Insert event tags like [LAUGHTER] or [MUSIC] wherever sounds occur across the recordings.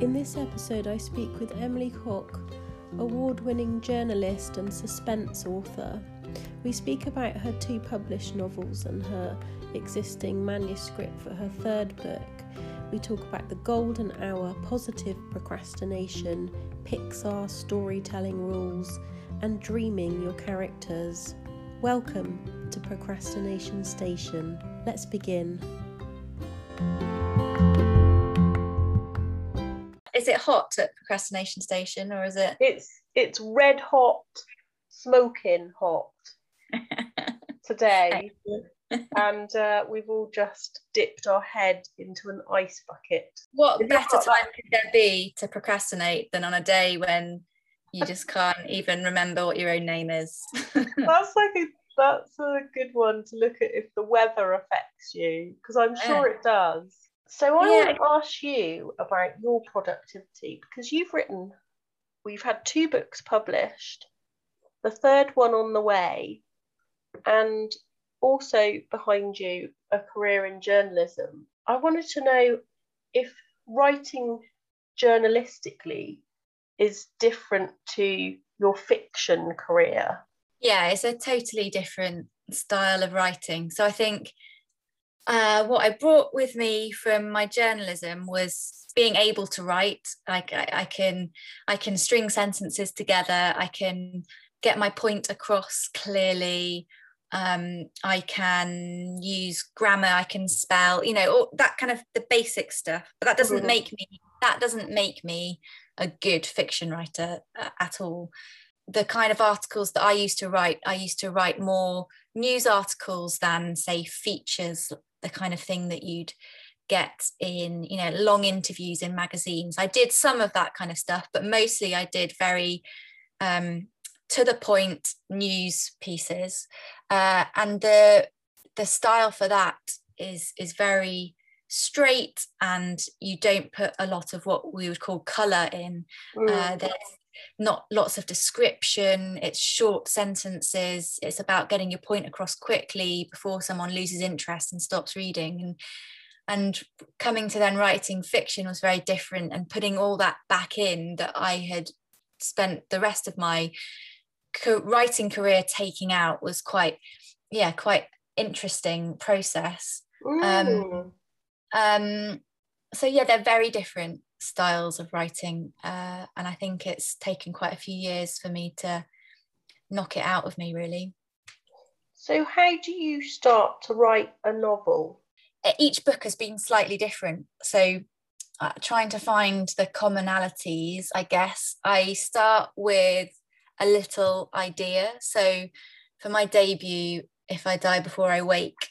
In this episode, I speak with Emily Koch, award winning journalist and suspense author. We speak about her two published novels and her existing manuscript for her third book. We talk about the golden hour, positive procrastination, Pixar storytelling rules, and dreaming your characters. Welcome to Procrastination Station. Let's begin. Is it hot at Procrastination Station or is it? It's it's red hot, smoking hot [LAUGHS] today, and uh, we've all just dipped our head into an ice bucket. What Is better time could there be to procrastinate than on a day when you just can't even remember what your own name is? [LAUGHS] That's like a that's a good one to look at if the weather affects you, because I'm sure it does. So I Yeah. want to ask you about your productivity because you've written, we've had two books published, the third one on the way, and also behind you a career in journalism. I wanted to know if writing journalistically is different to your fiction career. yeah, it's a totally different style of writing. So I think uh, what I brought with me from my journalism was being able to write. Like I, I can, I can string sentences together. I can get my point across clearly. Um, I can use grammar. I can spell. You know, all that kind of the basic stuff. But that doesn't Mhm. make me. That doesn't make me a good fiction writer uh, at all the kind of articles that I used to write, I used to write more news articles than, say, features, the kind of thing that you'd get in, you know, long interviews in magazines. I did some of that kind of stuff, but mostly I did very um, to the point news pieces, uh, and the the style for that is is very straight, and you don't put a lot of what we would call color in. Mm. Uh, there's not lots of description, it's short sentences, it's about getting your point across quickly before someone loses interest and stops reading. And and coming to then writing fiction was very different and putting all that back in that I had spent the rest of my co- writing career taking out was quite yeah quite interesting process Mm. um so yeah they're very different styles of writing uh, and i think it's taken quite a few years for me to knock it out of me really. So, how do you start to write a novel? Each book has been slightly different. So uh, trying to find the commonalities i guess. I start with a little idea. So for my debut if i die before i wake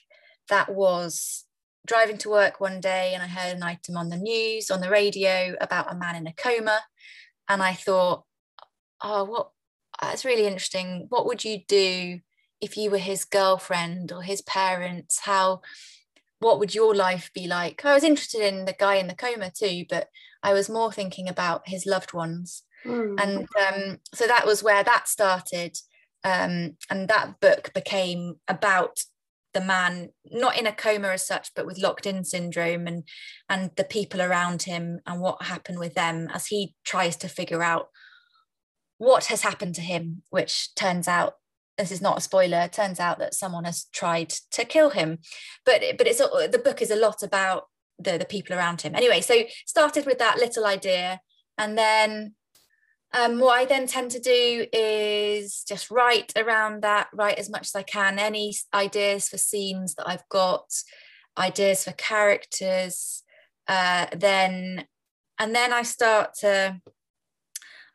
that was driving to work one day and i heard an item on the news on the radio about a man in a coma and i thought oh what that's really interesting what would you do if you were his girlfriend or his parents how what would your life be like? I was interested in the guy in the coma too, but I was more thinking about his loved ones. Mm. And um, so that was where that started. Um, and that book became about the man, not in a coma as such, but with locked in syndrome and, and the people around him and what happened with them as he tries to figure out what has happened to him, which turns out this is not a spoiler turns out that someone has tried to kill him. But but it's the book is a lot about the the people around him. Anyway so started with that little idea and then um, what I then tend to do is just write around that, write as much as I can, any ideas for scenes that I've got, ideas for characters, uh, then, and then I start to,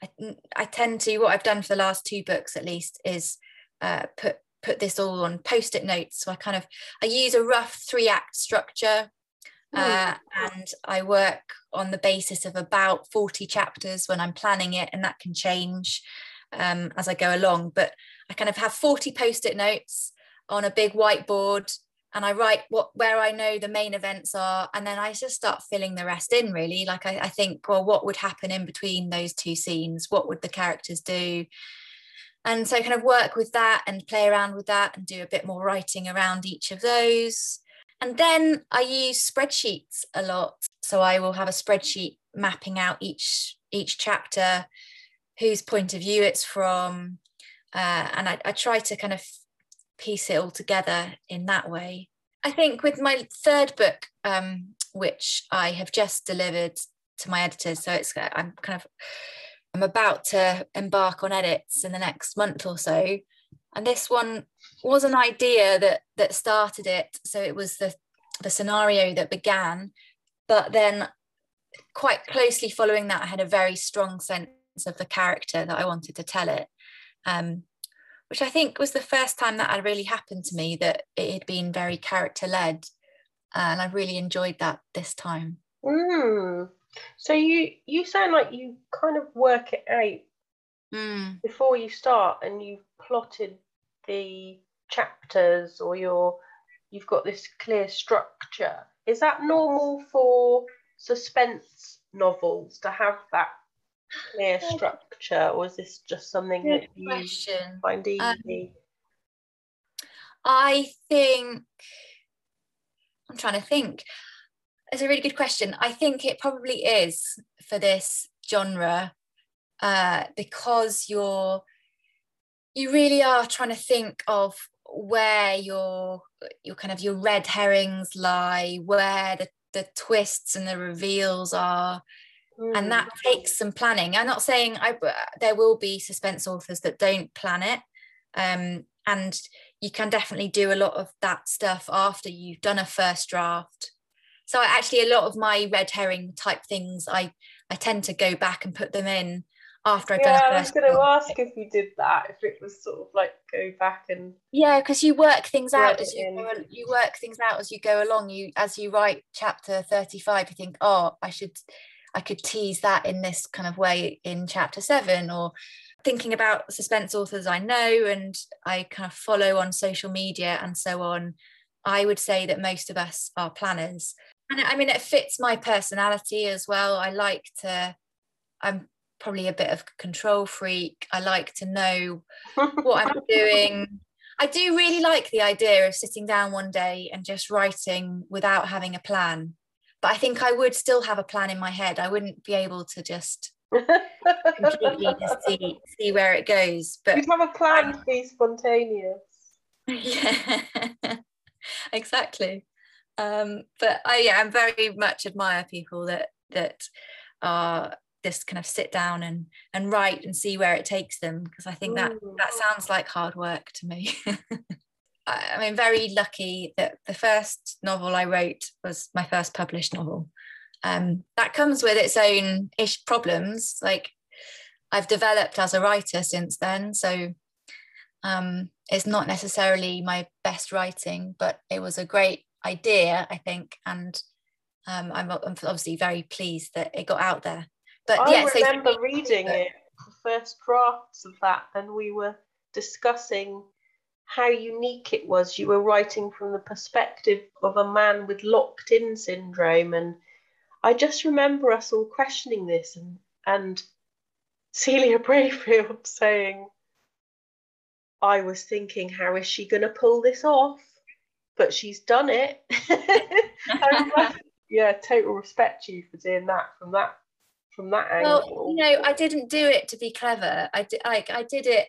I, I tend to, what I've done for the last two books at least is uh, put put this all on post-it notes. So I kind of, I use a rough three act structure uh, and I work on the basis of about 40 chapters when I'm planning it, and that can change um, as I go along. But I kind of have 40 post it notes on a big whiteboard, and I write what where I know the main events are, and then I just start filling the rest in. Really, like I, I think, well, what would happen in between those two scenes? What would the characters do? And so, kind of work with that and play around with that, and do a bit more writing around each of those. And then I use spreadsheets a lot. So I will have a spreadsheet mapping out each each chapter whose point of view it's from. Uh, and I, I try to kind of piece it all together in that way. I think with my third book um, which i have just delivered to my editors so it's i'm kind of i'm about to embark on edits in the next month or so. And this one was an idea that that started it so it was the the scenario that began but then quite closely following that i had a very strong sense of the character that i wanted to tell it um, which i think was the first time that had really happened to me that it had been very character led and i really enjoyed that this time mm. so you you sound like you kind of work it out mm. before you start and you've plotted the chapters or your you've got this clear structure is that normal for suspense novels to have that clear structure or is this just something Good that you question. find easy Um, I think I'm trying to think. It's a really good question. I think it probably is for this genre uh, because you're you really are trying to think of where your your kind of your red herrings lie, where the, the twists and the reveals are, and Mm. that takes some planning. I'm not saying I there will be suspense authors that don't plan it, um, and you can definitely do a lot of that stuff after you've done a first draft. So actually, a lot of my red herring type things, I I tend to go back and put them in after I've yeah done a i was going to ask if you did that if it was sort of like go back and Yeah, because you work things out as you in. go, you work things out as you go along. You as you write chapter 35, you think, oh, I should I could tease that in this kind of way in chapter seven, or thinking about suspense authors I know and I kind of follow on social media and so on. I would say that most of us are planners. And I mean it fits my personality as well. I like to I'm probably a bit of control freak. I like to know what I'm [LAUGHS] doing. I do really like the idea of sitting down one day and just writing without having a plan. But I think I would still have a plan in my head. I wouldn't be able to just completely [LAUGHS] just see see where it goes. But You'd have a plan to be spontaneous. [LAUGHS] yeah, exactly. Um, but I yeah, I very much admire people that that are just kind of sit down and and write and see where it takes them because I think that Mm. that sounds like hard work to me. [LAUGHS] I, I mean, very lucky that the first novel I wrote was my first published novel. Um, that comes with its own ish problems. Like I've developed as a writer since then, so um, it's not necessarily my best writing, but it was a great idea, I think, and um, I'm, I'm obviously very pleased that it got out there. But I yeah, remember me- reading it, the first drafts of that, and we were discussing how unique it was. You were writing from the perspective of a man with locked in syndrome. And I just remember us all questioning this and, and Celia Brayfield [LAUGHS] saying, I was thinking, how is she going to pull this off? But she's done it. [LAUGHS] [LAUGHS] Yeah, total respect to you for doing that from that from that well you know i didn't do it to be clever. I did like i did it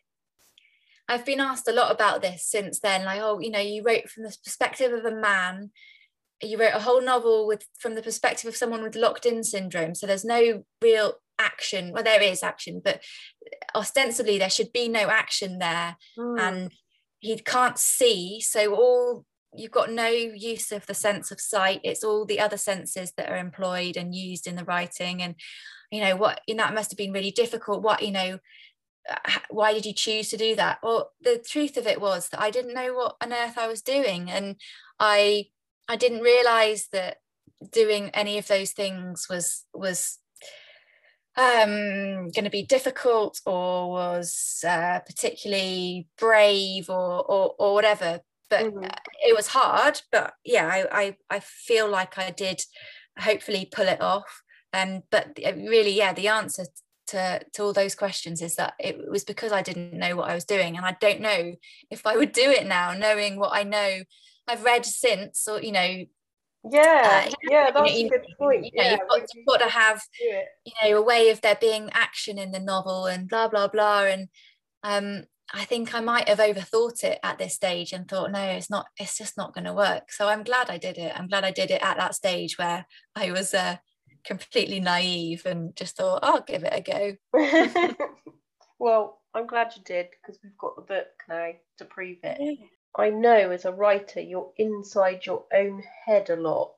i've been asked a lot about this since then. Like oh you know you wrote from the perspective of a man you wrote a whole novel with from the perspective of someone with locked in syndrome. So there's no real action. Well there is action but ostensibly there should be no action there. Hmm. and he can't see. So all you've got no use of the sense of sight it's all the other senses that are employed and used in the writing and you know what know that must have been really difficult what you know uh, why did you choose to do that? Well the truth of it was that i didn't know what on earth i was doing and i i didn't realize that doing any of those things was was um going to be difficult or was uh, particularly brave or, or or whatever but Mhm. uh, it was hard but yeah I, I i feel like i did hopefully pull it off um but really yeah the answer to to all those questions is that it was because i didn't know what i was doing and i don't know if i would do it now knowing what i know i've read since or you know Yeah, uh, yeah, that's you know, a good point. You know, yeah, you've, got, you've got to have, you know, a way of there being action in the novel and blah blah blah. And um, I think I might have overthought it at this stage and thought, no, it's not. It's just not going to work. So I'm glad I did it. I'm glad I did it at that stage where I was uh, completely naive and just thought, I'll give it a go. [LAUGHS] well, I'm glad you did because we've got the book now to prove it. I know as a writer, you're inside your own head a lot.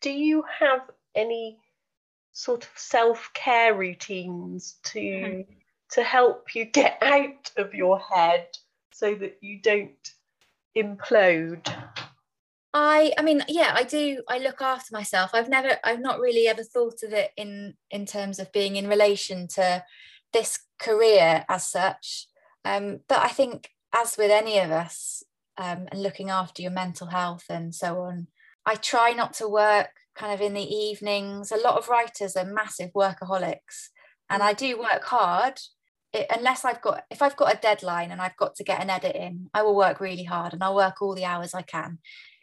Do you have any sort of self care routines to mm-hmm. To help you get out of your head so that you don't implode? I I mean yeah I do I look after myself. I've never I've not really ever thought of it in in terms of being in relation to this career as such. Um, but I think as with any of us um, and looking after your mental health and so on I try not to work kind of in the evenings. A lot of writers are massive workaholics and I do work hard it, unless I've got if I've got a deadline and I've got to get an edit in I will work really hard and I'll work all the hours I can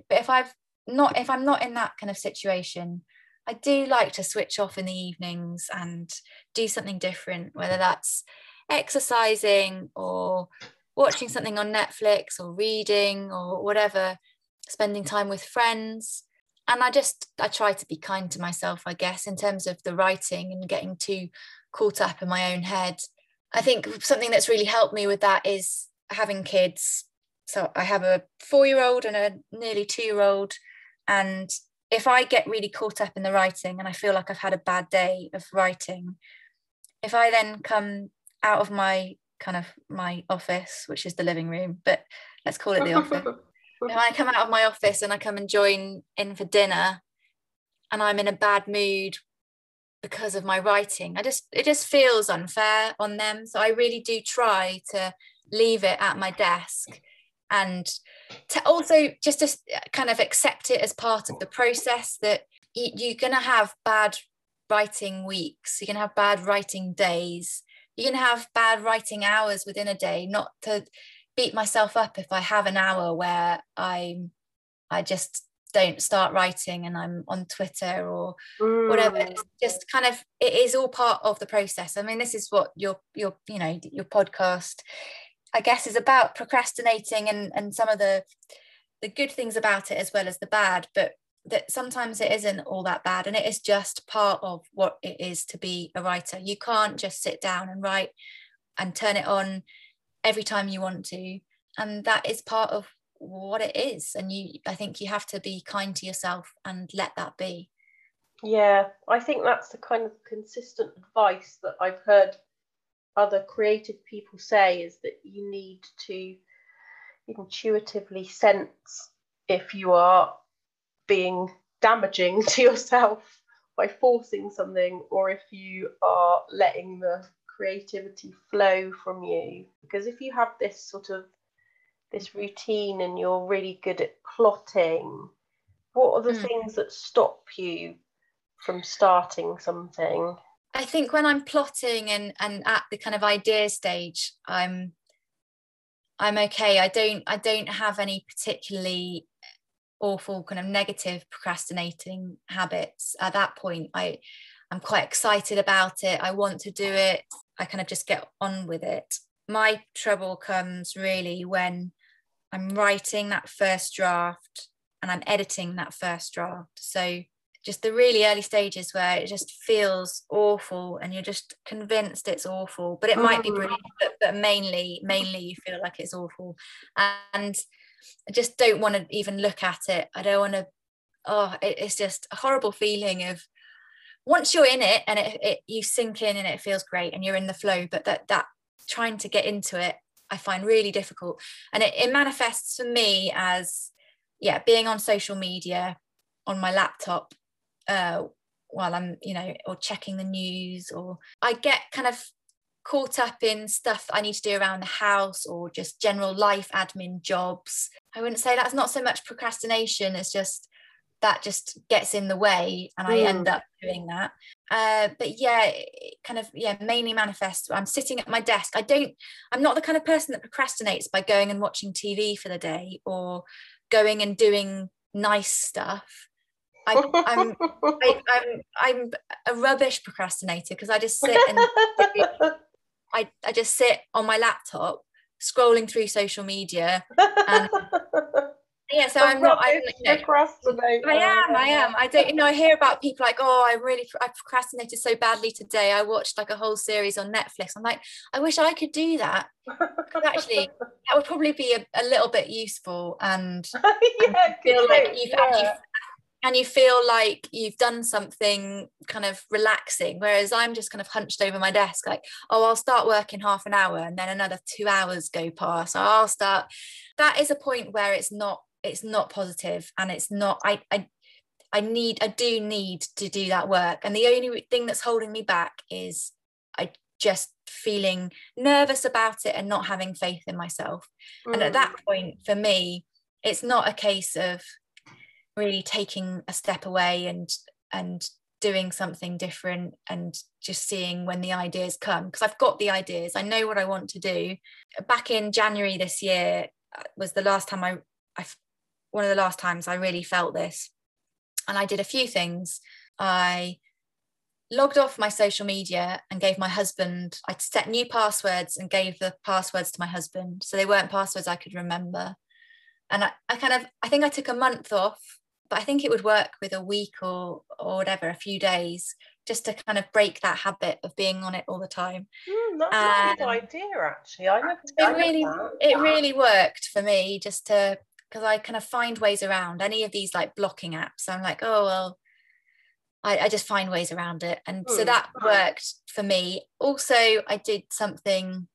but if I've not, if I'm not in that kind of situation, I do like to switch off in the evenings and do something different, whether that's exercising or watching something on Netflix or reading or whatever, spending time with friends. And I just, I try to be kind to myself, I guess, in terms of the writing and getting too caught up in my own head. I think something that's really helped me with that is having kids so I have a four year old and a nearly two year old. And if I get really caught up in the writing and I feel like I've had a bad day of writing, if I then come out of my kind of my office, which is the living room, but let's call it the office. [LAUGHS] if I come out of my office and I come and join in for dinner and I'm in a bad mood because of my writing, I just it just feels unfair on them. So I really do try to leave it at my desk and to also just to uh, kind of accept it as part of the process that you're going to have bad writing weeks you're going to have bad writing days you're going to have bad writing hours within a day not to beat myself up if i have an hour where i'm i just don't start writing and i'm on twitter or mm. whatever it's just kind of it is all part of the process i mean this is what your your you know your podcast I guess is about procrastinating and and some of the the good things about it as well as the bad, but that sometimes it isn't all that bad and it is just part of what it is to be a writer. You can't just sit down and write and turn it on every time you want to. And that is part of what it is. And you I think you have to be kind to yourself and let that be. Yeah, I think that's the kind of consistent advice that I've heard other creative people say is that you need to intuitively sense if you are being damaging [LAUGHS] to yourself by forcing something or if you are letting the creativity flow from you because if you have this sort of this routine and you're really good at plotting what are the mm. things that stop you from starting something I think when I'm plotting and and at the kind of idea stage, I'm I'm okay. I don't I don't have any particularly awful kind of negative procrastinating habits at that point. I I'm quite excited about it. I want to do it. I kind of just get on with it. My trouble comes really when I'm writing that first draft and I'm editing that first draft. So just the really early stages where it just feels awful and you're just convinced it's awful but it might be brilliant mm. but, but mainly mainly you feel like it's awful and i just don't want to even look at it i don't want to oh it, it's just a horrible feeling of once you're in it and it, it you sink in and it feels great and you're in the flow but that that trying to get into it i find really difficult and it, it manifests for me as yeah being on social media on my laptop uh, while I'm, you know, or checking the news, or I get kind of caught up in stuff I need to do around the house or just general life admin jobs. I wouldn't say that's not so much procrastination, it's just that just gets in the way and I end mm. up doing that. Uh, but yeah, kind of, yeah, mainly manifests. I'm sitting at my desk. I don't, I'm not the kind of person that procrastinates by going and watching TV for the day or going and doing nice stuff I, I'm [LAUGHS] I, I'm I'm a rubbish procrastinator because I just sit and [LAUGHS] I, I just sit on my laptop scrolling through social media and [LAUGHS] yeah so i'm not i'm you know, i am i am. I don't you know i hear about people like oh i really i procrastinated so badly today. I watched like a whole series on netflix. I'm like i wish i could do that. Actually [LAUGHS] that would probably be a, a little bit useful and, [LAUGHS] yeah, and feel like you've yeah. actually and you feel like you've done something kind of relaxing whereas i'm just kind of hunched over my desk like oh i'll start working half an hour and then another two hours go past. So i'll start that is a point where it's not it's not positive and it's not I, I I need I do need to do that work and the only thing that's holding me back is I just feeling nervous about it and not having faith in myself mm. and at that mm. point for me it's not a case of really taking a step away and and doing something different and just seeing when the ideas come because I've got the ideas I know what I want to do back in January this year uh, was the last time I I one of the last times I really felt this. And I did a few things. I logged off my social media and gave my husband, I set new passwords and gave the passwords to my husband. So they weren't passwords I could remember. And I, I kind of, I think I took a month off, but I think it would work with a week or, or whatever, a few days, just to kind of break that habit of being on it all the time. Mm, that's um, a good idea, actually. I never, it really, it really worked for me just to because I kind of find ways around any of these like blocking apps. I'm like, oh well, I, I just find ways around it. And mm, so hmm, that worked for me. Also, I did something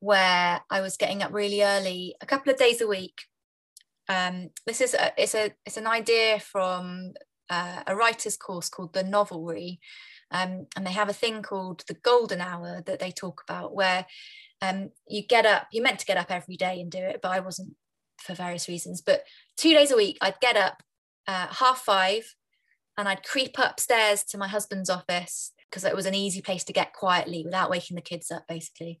where I was getting up really early, a couple of days a week. Um, this is a, it's a it's an idea from uh, a writer's course called the Novelry, um, and they have a thing called the Golden Hour that they talk about, where um, you get up. You're meant to get up every day and do it, but I wasn't for various reasons. But two days a week, I'd get up uh, half five and I'd creep upstairs to my husband's office because it was an easy place to get quietly without waking the kids up, basically.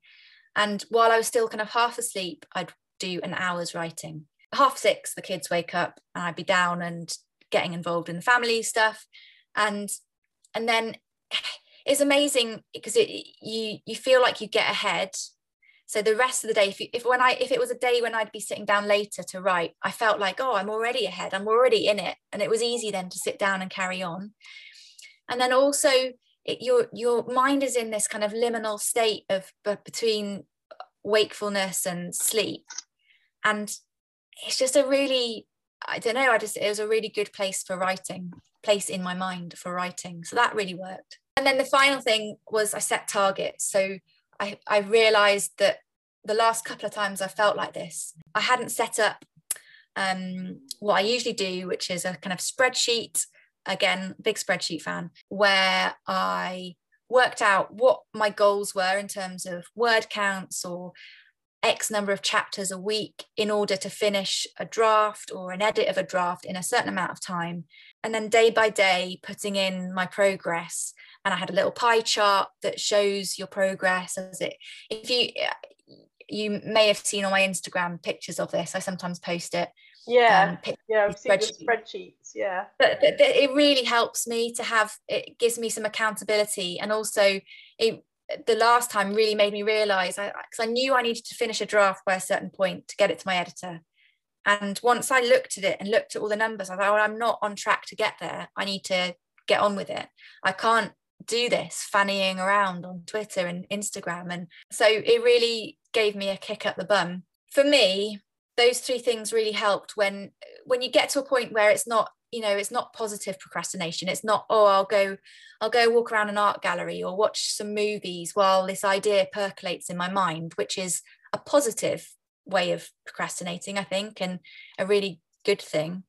And while I was still kind of half asleep, I'd do an hour's writing. Half six, the kids wake up and I'd be down and getting involved in the family stuff. And and then [SIGHS] it's amazing because it you you feel like you get ahead so the rest of the day if, you, if when i if it was a day when i'd be sitting down later to write i felt like oh i'm already ahead i'm already in it. And it was easy then to sit down and carry on. And then also it, your your mind is in this kind of liminal state of between wakefulness and sleep. And it's just a really i don't know i just it was a really good place for writing place in my mind for writing. So that really worked. And then the final thing was i set targets. So I, I realized that the last couple of times I felt like this, I hadn't set up um, what I usually do, which is a kind of spreadsheet. Again, big spreadsheet fan, where I worked out what my goals were in terms of word counts or X number of chapters a week in order to finish a draft or an edit of a draft in a certain amount of time. And then day by day, putting in my progress and I had a little pie chart that shows your progress as it if you you may have seen on my Instagram pictures of this I sometimes post it yeah. um, yeah I've seen the spreadsheets yeah. But, but, but, it really helps me to have it gives me some accountability and also it the last time really made me realize because I, I knew I needed to finish a draft by a certain point to get it to my editor. And once I looked at it and looked at all the numbers I thought well, I'm not on track to get there. I need to get on with it. I can't do this fannying around on Twitter and Instagram. And so it really gave me a kick up the bum. For me, those three things really helped when when you get to a point where it's not you know it's not positive procrastination it's not oh i'll go i'll go walk around an art gallery or watch some movies while this idea percolates in my mind which is a positive way of procrastinating i think and a really good thing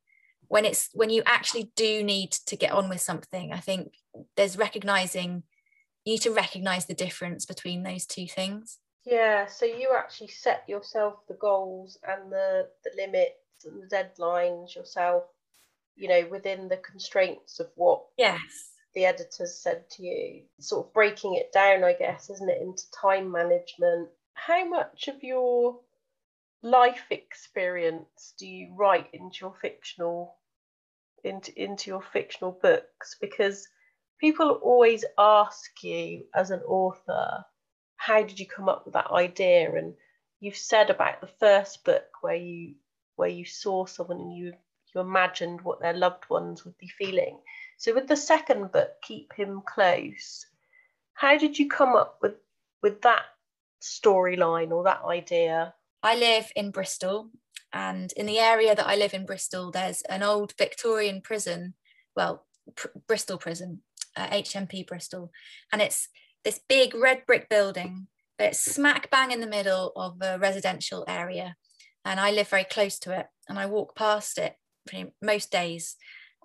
when it's when you actually do need to get on with something i think there's recognizing you need to recognize the difference between those two things. Yeah so you actually set yourself the goals and the the limits and the deadlines yourself you know within the constraints of what yes. the editors said to you. Sort of breaking it down i guess isn't it into time management? How much of your life experience do you write into your fictional into into your fictional books? Because people always ask you as an author, how did you come up with that idea? And you've said about the first book where you where you saw someone and you you imagined what their loved ones would be feeling. So with the second book, Keep Him Close, how did you come up with with that storyline or that idea? I live in Bristol, and in the area that I live in Bristol, there's an old Victorian prison, well, pr- Bristol prison, uh, HMP Bristol, and it's this big red brick building, but it's smack bang in the middle of a residential area, and I live very close to it, and I walk past it pretty, most days.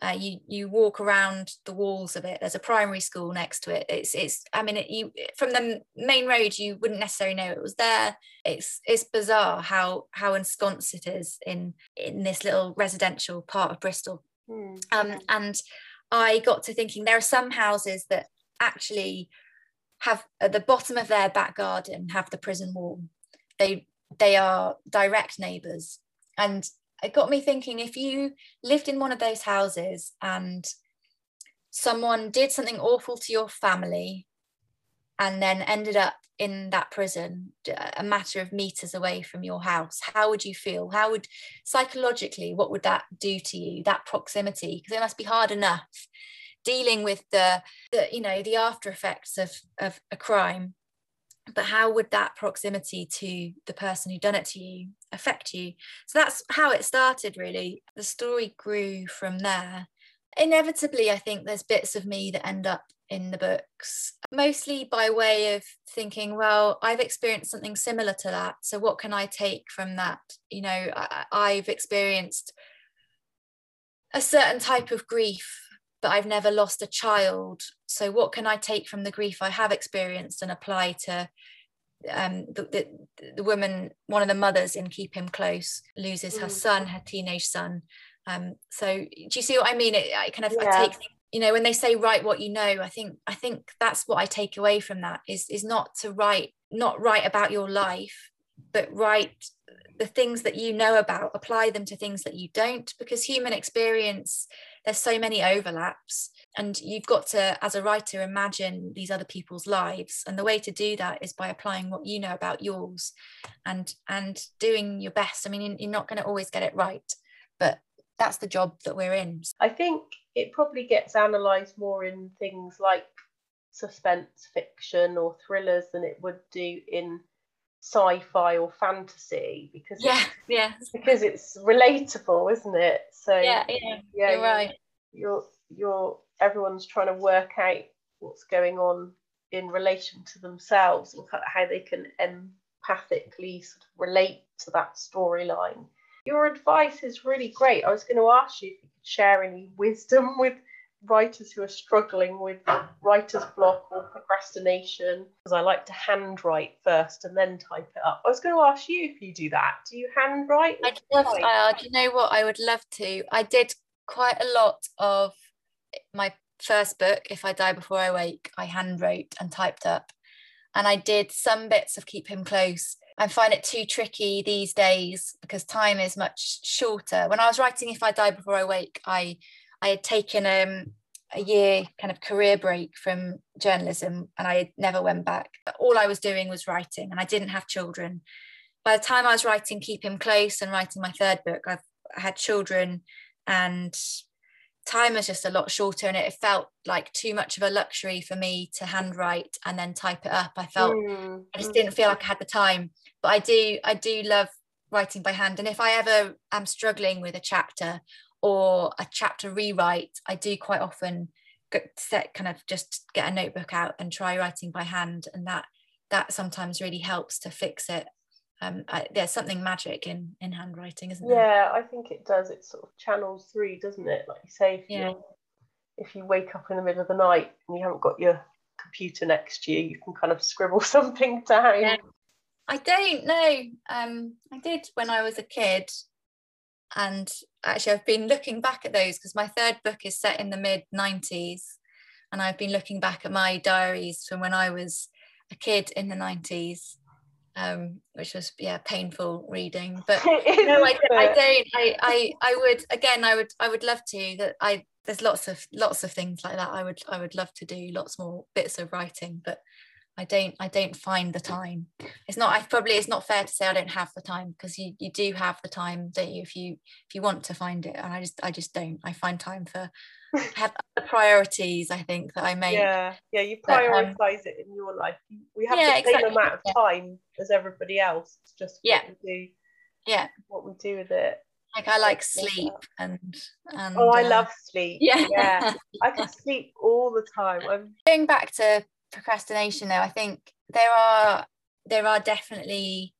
Uh, you you walk around the walls of it. There's a primary school next to it. It's it's. I mean, it, you from the main road, you wouldn't necessarily know it was there. It's it's bizarre how how ensconced it is in in this little residential part of Bristol. Mm. Um, and I got to thinking there are some houses that actually have at the bottom of their back garden have the prison wall. They they are direct neighbours, and it got me thinking if you lived in one of those houses and someone did something awful to your family and then ended up in that prison a matter of meters away from your house. How would you feel? How would psychologically what would that do to you that proximity? Because it must be hard enough dealing with the, the you know the after effects of of a crime. But how would that proximity to the person who done it to you affect you? So that's how it started really. The story grew from there. Inevitably i think there's bits of me that end up in the books mostly by way of thinking well i've experienced something similar to that so what can i take from that you know I, i've experienced a certain type of grief but I've never lost a child. So what can I take from the grief I have experienced and apply to um, the, the, the woman, one of the mothers in Keep Him Close, loses her mm. son, her teenage son. Um, so do you see what I mean? It, I kind of yeah. I take, you know, when they say write what you know, I think I think that's what I take away from that is is not to write, not write about your life, but write the things that you know about, apply them to things that you don't, because human experience there's so many overlaps and you've got to as a writer imagine these other people's lives and the way to do that is by applying what you know about yours and and doing your best. I mean you're not going to always get it right but that's the job that we're in. I think it probably gets analysed more in things like suspense fiction or thrillers than it would do in sci-fi or fantasy because yeah yeah. because it's relatable isn't it? So yeah yeah, yeah you're right. you're you're everyone's trying to work out what's going on in relation to themselves and how they can empathically sort of relate to that storyline your advice is really great i was going to ask you if you could share any wisdom with writers who are struggling with writer's block or procrastination because I like to handwrite first and then type it up. I was going to ask you if you do that. Do you handwrite? I'd love, uh, do you know what? I would love to. I did quite a lot of my first book, If I Die Before I Wake, I handwrote and typed up. And I did some bits of Keep Him Close. I find it too tricky these days because time is much shorter. When I was writing If I Die Before I Wake, I I had taken um, a year kind of career break from journalism and I never went back. All I was doing was writing and I didn't have children. By the time I was writing Keep Him Close and writing my third book, I've I had children and time was just a lot shorter and it felt like too much of a luxury for me to handwrite and then type it up. I felt mm. I just didn't feel like I had the time. But I do I do love writing by hand. And if I ever am struggling with a chapter or a chapter rewrite, I do quite often set kind of just get a notebook out and try writing by hand, and that that sometimes really helps to fix it. Um, I, there's something magic in in handwriting, isn't yeah, there? Yeah, I think it does. It sort of channels through, doesn't it? Like you say, if yeah. you if you wake up in the middle of the night and you haven't got your computer next to you, you can kind of scribble [LAUGHS] something down. Yeah. I don't know. Um, I did when I was a kid and actually i've been looking back at those because my third book is set in the mid 90s and i've been looking back at my diaries from when i was a kid in the 90s um, which was yeah painful reading. [LAUGHS] But no, I, I don't. I, I I would again. I would I would love to. That I there's lots of lots of things like that. I would I would love to do lots more bits of writing, but I don't I don't find the time. It's not. I probably it's not fair to say I don't have the time because you you do have the time, don't you? If you if you want to find it, and I just I just don't. I find time for I have [LAUGHS] other priorities. I think that I make. Yeah, yeah, you But, um, prioritize it in your life. We have Yeah, the same exactly, amount of yeah. time as everybody else. It's just Yeah. what we do, Yeah, what we do with it. like I like sleep and and. Oh, I uh, love sleep. Yeah. yeah. I [LAUGHS] can sleep all the time. I'm going back to procrastination though i think there are there are definitely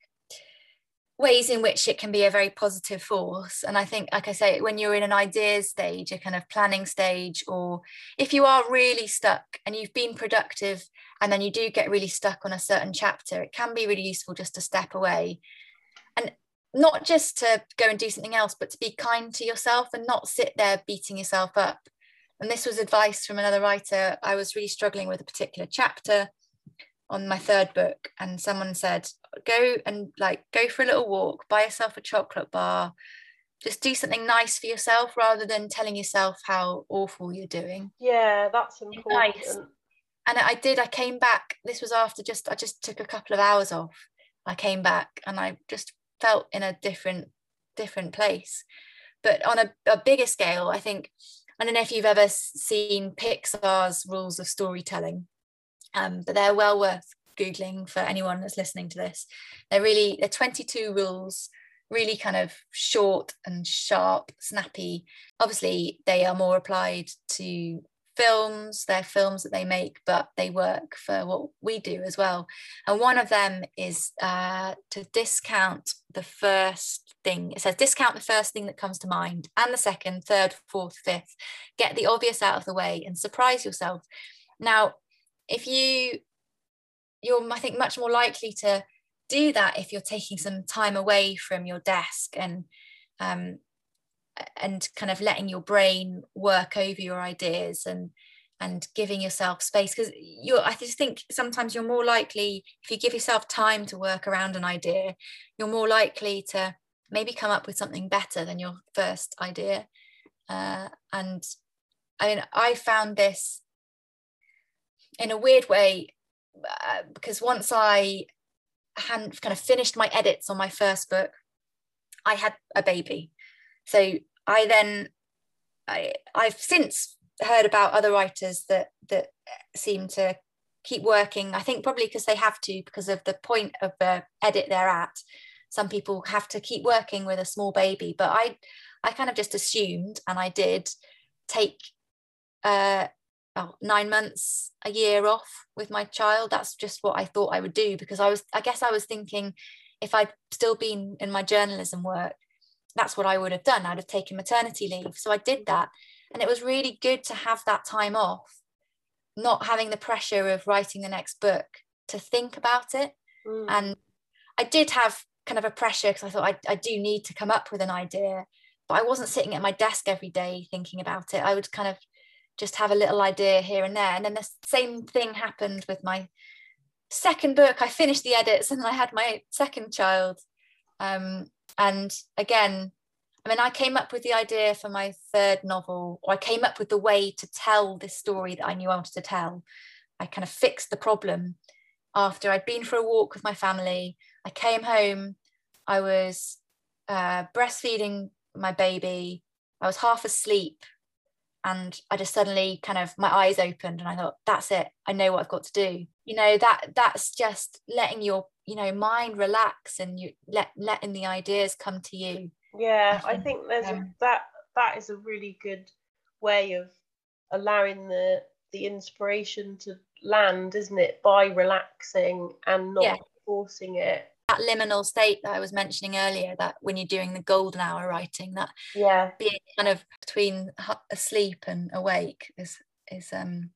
ways in which it can be a very positive force. And i think like i say when you're in an ideas stage a kind of planning stage or if you are really stuck and you've been productive and then you do get really stuck on a certain chapter it can be really useful just to step away. And not just to go and do something else but to be kind to yourself and not sit there beating yourself up and this was advice from another writer. I was really struggling with a particular chapter on my third book and someone said go and like go for a little walk buy yourself a chocolate bar. Just do something nice for yourself rather than telling yourself how awful you're doing. Yeah, that's important. Nice. and i did i came back. This was after just i just took a couple of hours off. I came back and i just felt in a different different place. But on a, a bigger scale i think i don't know if you've ever seen pixar's rules of storytelling um, but they're well worth googling for anyone that's listening to this. They're really they're 22 rules really kind of short and sharp snappy. Obviously they are more applied to films they're films that they make but they work for what we do as well. And one of them is uh, to discount the first thing. It says discount the first thing that comes to mind. And the second third fourth fifth. Get the obvious out of the way and surprise yourself. Now if you you're i think much more likely to do that if you're taking some time away from your desk and um, and kind of letting your brain work over your ideas and and giving yourself space because you're i just think sometimes you're more likely if you give yourself time to work around an idea you're more likely to maybe come up with something better than your first idea. Uh, and i mean i found this in a weird way uh, because once i had kind of finished my edits on my first book i had a baby so i then I, i've since heard about other writers that that seem to keep working i think probably because they have to because of the point of the edit they're at. Some people have to keep working with a small baby but i i kind of just assumed and i did take uh oh, nine months a year off with my child. That's just what i thought i would do because i was i guess i was thinking if i'd still been in my journalism work that's what i would have done. I'd have taken maternity leave. So i did that. And it was really good to have that time off not having the pressure of writing the next book to think about it. Mm. and i did have kind of a pressure because i thought I, I do need to come up with an idea but i wasn't sitting at my desk every day thinking about it. I would kind of just have a little idea here and there. And then the same thing happened with my second book. I finished the edits and i had my second child um, and again I mean, I came up with the idea for my third novel, or I came up with the way to tell this story that I knew I wanted to tell. I kind of fixed the problem after I'd been for a walk with my family. I came home, I was uh, breastfeeding my baby, I was half asleep, and I just suddenly kind of my eyes opened and I thought, that's it, I know what I've got to do. You know, that that's just letting your you know mind relax and you let letting the ideas come to you Yeah, I I think, there's a, um, that that is a really good way of allowing the the inspiration to land, isn't it? By relaxing and not Yeah. forcing it. that liminal state that I was mentioning earlier, that when you're doing the golden hour writing, that Yeah, being kind of between asleep and awake is is um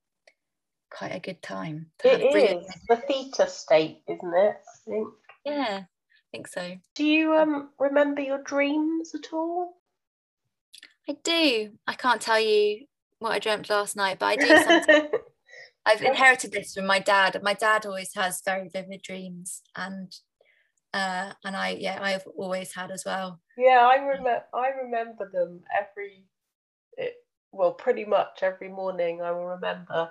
quite a good time. it is the theta state, isn't it? I think. Yeah, I think so. Do you um remember your dreams at all? I do. I can't tell you what I dreamt last night, but I do. Sometimes. [LAUGHS] I've inherited this from my dad. My dad always has very vivid dreams, and uh, and I yeah I've always had as well. Yeah, I remember I remember them every it, well pretty much every morning. I will remember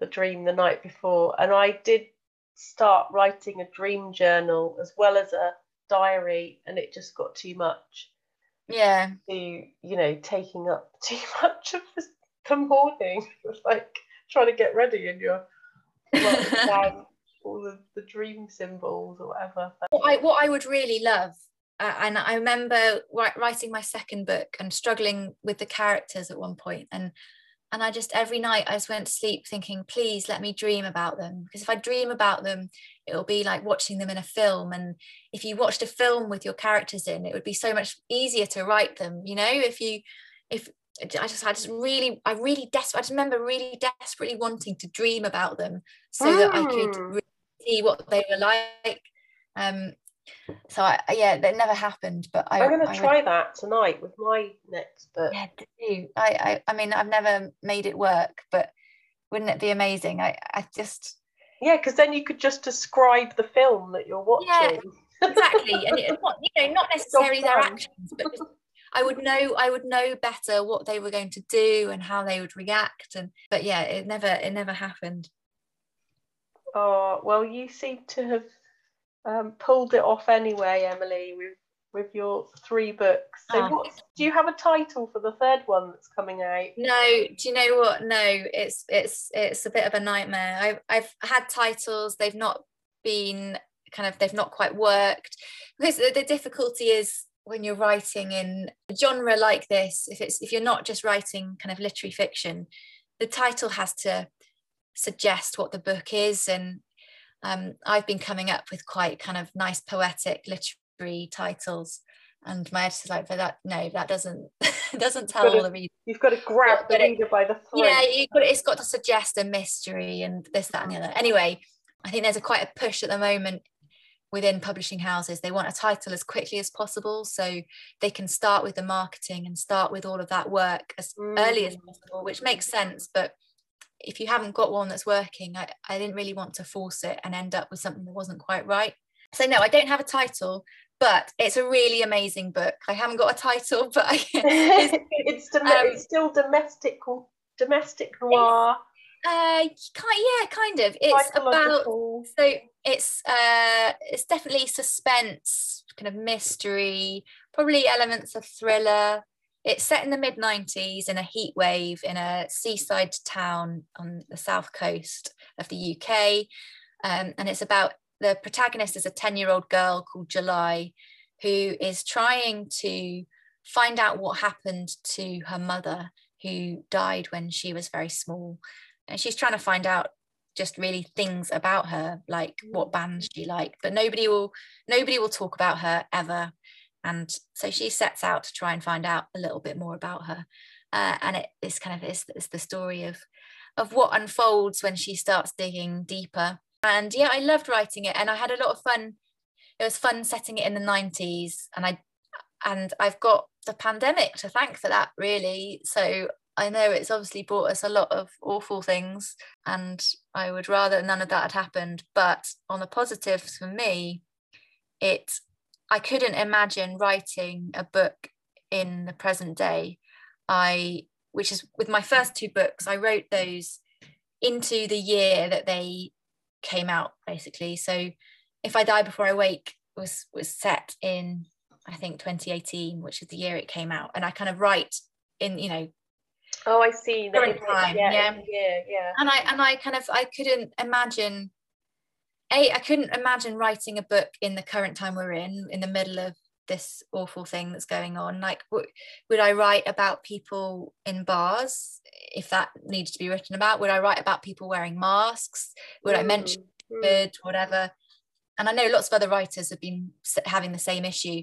the dream the night before, and I did start writing a dream journal as well as a diary, and it just got too much. Yeah. To you know, taking up [LAUGHS] too much of the morning, [LAUGHS] like trying to get ready, and you're down all the, the dream symbols or whatever. What I, what I would really love, uh, and I remember writing my second book and struggling with the characters at one point, and and I just every night I just went to sleep thinking, please let me dream about them because if I dream about them, it'll be like watching them in a film. And if you watched a film with your characters in, it would be so much easier to write them. You know, if you if I just I just really I really desperate I just remember really desperately wanting to dream about them so mm. that I could hmm. really see what they were like. Um, so I, yeah, that never happened. But I, am going to try would, that tonight with my next book. Yeah, do. I, I, I mean, I've never made it work, but wouldn't it be amazing? I, I just. Yeah, because then you could just describe the film that you're watching. Yeah, exactly, and it, not, you know, not [LAUGHS] necessarily their actions, but just, I would know, I would know better what they were going to do and how they would react, and but yeah, it never, it never happened. Oh, well, you seem to have um, pulled it off anyway, Emily, with with your three books. So, oh. do you have a title for the third one that's coming out? No. Do you know what? No, it's it's it's a bit of a nightmare. I've I've had titles. They've not been kind of. They've not quite worked because the, the difficulty is when you're writing in a genre like this. If it's if you're not just writing kind of literary fiction, the title has to suggest what the book is and um, I've been coming up with quite kind of nice poetic literary titles and my editor's like but that no that doesn't [LAUGHS] doesn't tell all the readers you've got to grab but, the reader by the throat yeah got it's got to suggest a mystery and this that and the other anyway I think there's a quite a push at the moment within publishing houses they want a title as quickly as possible so they can start with the marketing and start with all of that work as mm. early as mm. possible which makes sense but if you haven't got one that's working, I, I didn't really want to force it and end up with something that wasn't quite right. So no, I don't have a title, but it's a really amazing book. I haven't got a title, [LAUGHS] but I, [LAUGHS] it's, it's, dom- um, it's, still domestic domestic noir. Uh, yeah, kind of. It's about so it's uh, it's definitely suspense, kind of mystery, probably elements of thriller. It's set in the mid 90s in a heat wave in a seaside town on the south coast of the UK. Um, and it's about the protagonist is a 10 year old girl called July who is trying to find out what happened to her mother who died when she was very small. And she's trying to find out just really things about her like what bands she liked but nobody will nobody will talk about her ever and so she sets out to try and find out a little bit more about her. Uh, and it is kind of is, is the story of of what unfolds when she starts digging deeper. And yeah i loved writing it and i had a lot of fun. It was fun setting it in the 90s and i and i've got the pandemic to thank for that really. So i know it's obviously brought us a lot of awful things and i would rather none of that had happened. But on the positives for me it I couldn't imagine writing a book in the present day. I, which is with my first two books, I wrote those into the year that they came out, basically. So, if I die before I wake was was set in I think 2018, which is the year it came out, and I kind of write in you know. Oh, I see. Current time, yeah, yeah, yeah, yeah. And I and I kind of I couldn't imagine a I couldn't imagine writing a book in the current time we're in, in the middle of this awful thing that's going on. Like, w- would I write about people in bars if that needed to be written about? Would I write about people wearing masks? Would mm. I mention mm. whatever? And I know lots of other writers have been having the same issue.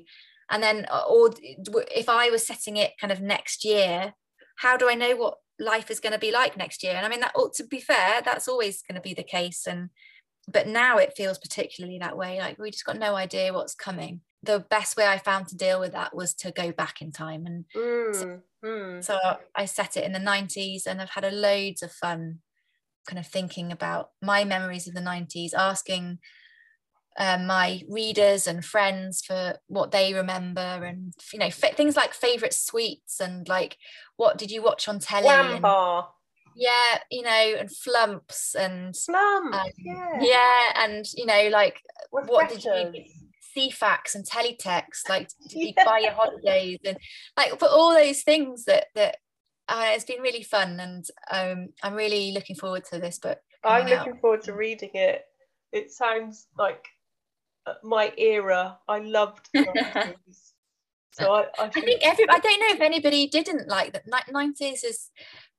And then, uh, or if I was setting it kind of next year, how do I know what life is going to be like next year? And I mean, that ought to be fair, that's always going to be the case. And but now it feels particularly that way like we just got no idea what's coming the best way i found to deal with that was to go back in time and mm, so, mm. so, i set it in the 90s and i've had a loads of fun kind of thinking about my memories of the 90s asking um, my readers and friends for what they remember and you know f- things like favorite sweets and like what did you watch on telly and, bar. Yeah you know and flumps and Slum. um, yeah. yeah and you know like what did you Refreshers. Ceefax and teletext like [LAUGHS] did you Yeah. buy your holidays and like for all those things that that uh, it's been really fun and um, I'm really looking forward to this book I'm out. looking forward to reading it. It sounds like uh, my era. I loved [LAUGHS] So I, I, I think every I don't know if anybody didn't like that. Nineties is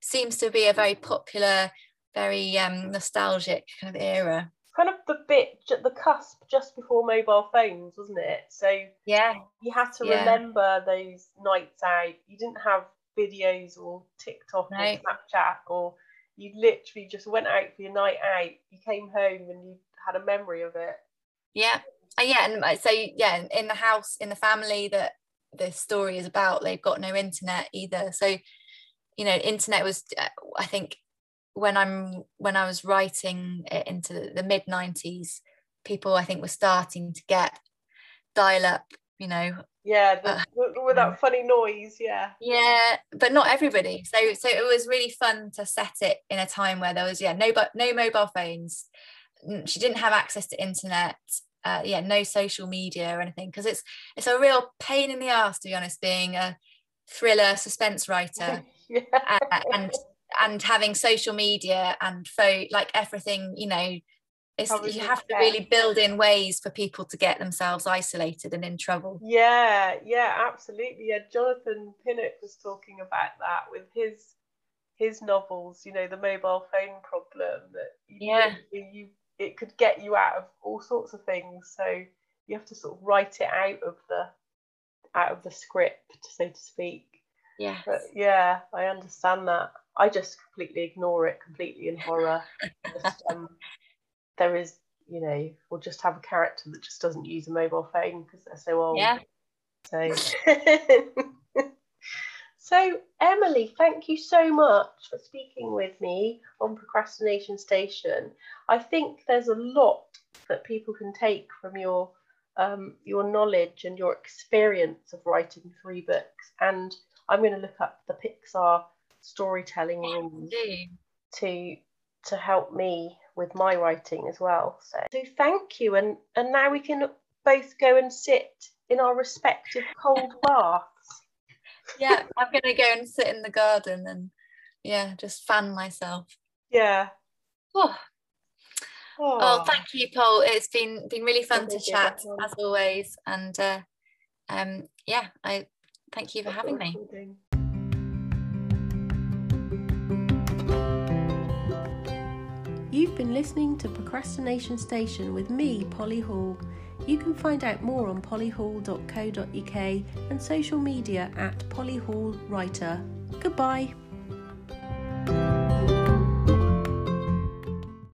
seems to be a very popular, very um nostalgic kind of era. kind of the bit, at the cusp just before mobile phones, wasn't it? So Yeah, you had to Yeah. remember those nights out. You didn't have videos or TikTok No. or Snapchat, or you literally just went out for your night out. You came home and you had a memory of it. yeah, Uh, yeah. And uh, so yeah, in the house, in the family that the story is about, they've got no internet either. So you know, internet was uh, I think when I'm when I was writing it into the, mid nineties, people I think were starting to get dial up. You know, Yeah, the, Uh, with, with that funny noise. Yeah, yeah but not everybody so so it was really fun to set it in a time where there was yeah no but no mobile phones she didn't have access to internet uh, yeah no social media or anything because it's it's a real pain in the ass to be honest being a thriller suspense writer [LAUGHS] [LAUGHS] yeah, uh, and and having social media and phone like everything you know it's, you have to really build in ways for people to get themselves isolated and in trouble yeah, yeah, absolutely. Yeah, Jonathan Pinnock was talking about that with his his novels. You know, the mobile phone problem that you, Yeah. literally you it could get you out of all sorts of things. So you have to sort of write it out of the out of the script, so to speak. Yeah But yeah, I understand that. I just completely ignore it completely in horror. just, [LAUGHS] um, there is, you know, we'll just have a character that just doesn't use a mobile phone because they're so old. yeah So, [LAUGHS] so Emily, thank you so much for speaking with me on Procrastination Station. I think there's a lot that people can take from your um, your knowledge and your experience of writing three books. And I'm going to look up the Pixar storytelling rules to to help me with my writing as well. So, so thank you, and and now we can both go and sit in our respective cold [LAUGHS] baths. yeah, I'm gonna go and sit in the garden and yeah, just fan myself. Yeah. Oh, Oh, oh thank you, Paul. It's been been really fun to Thank you, chat as always, and uh, um, yeah, I thank you for having me. You've been listening to Procrastination Station with me, Polly Hall. You can find out more on pollyhall.co.uk and social media at Polly Hall Writer. Goodbye.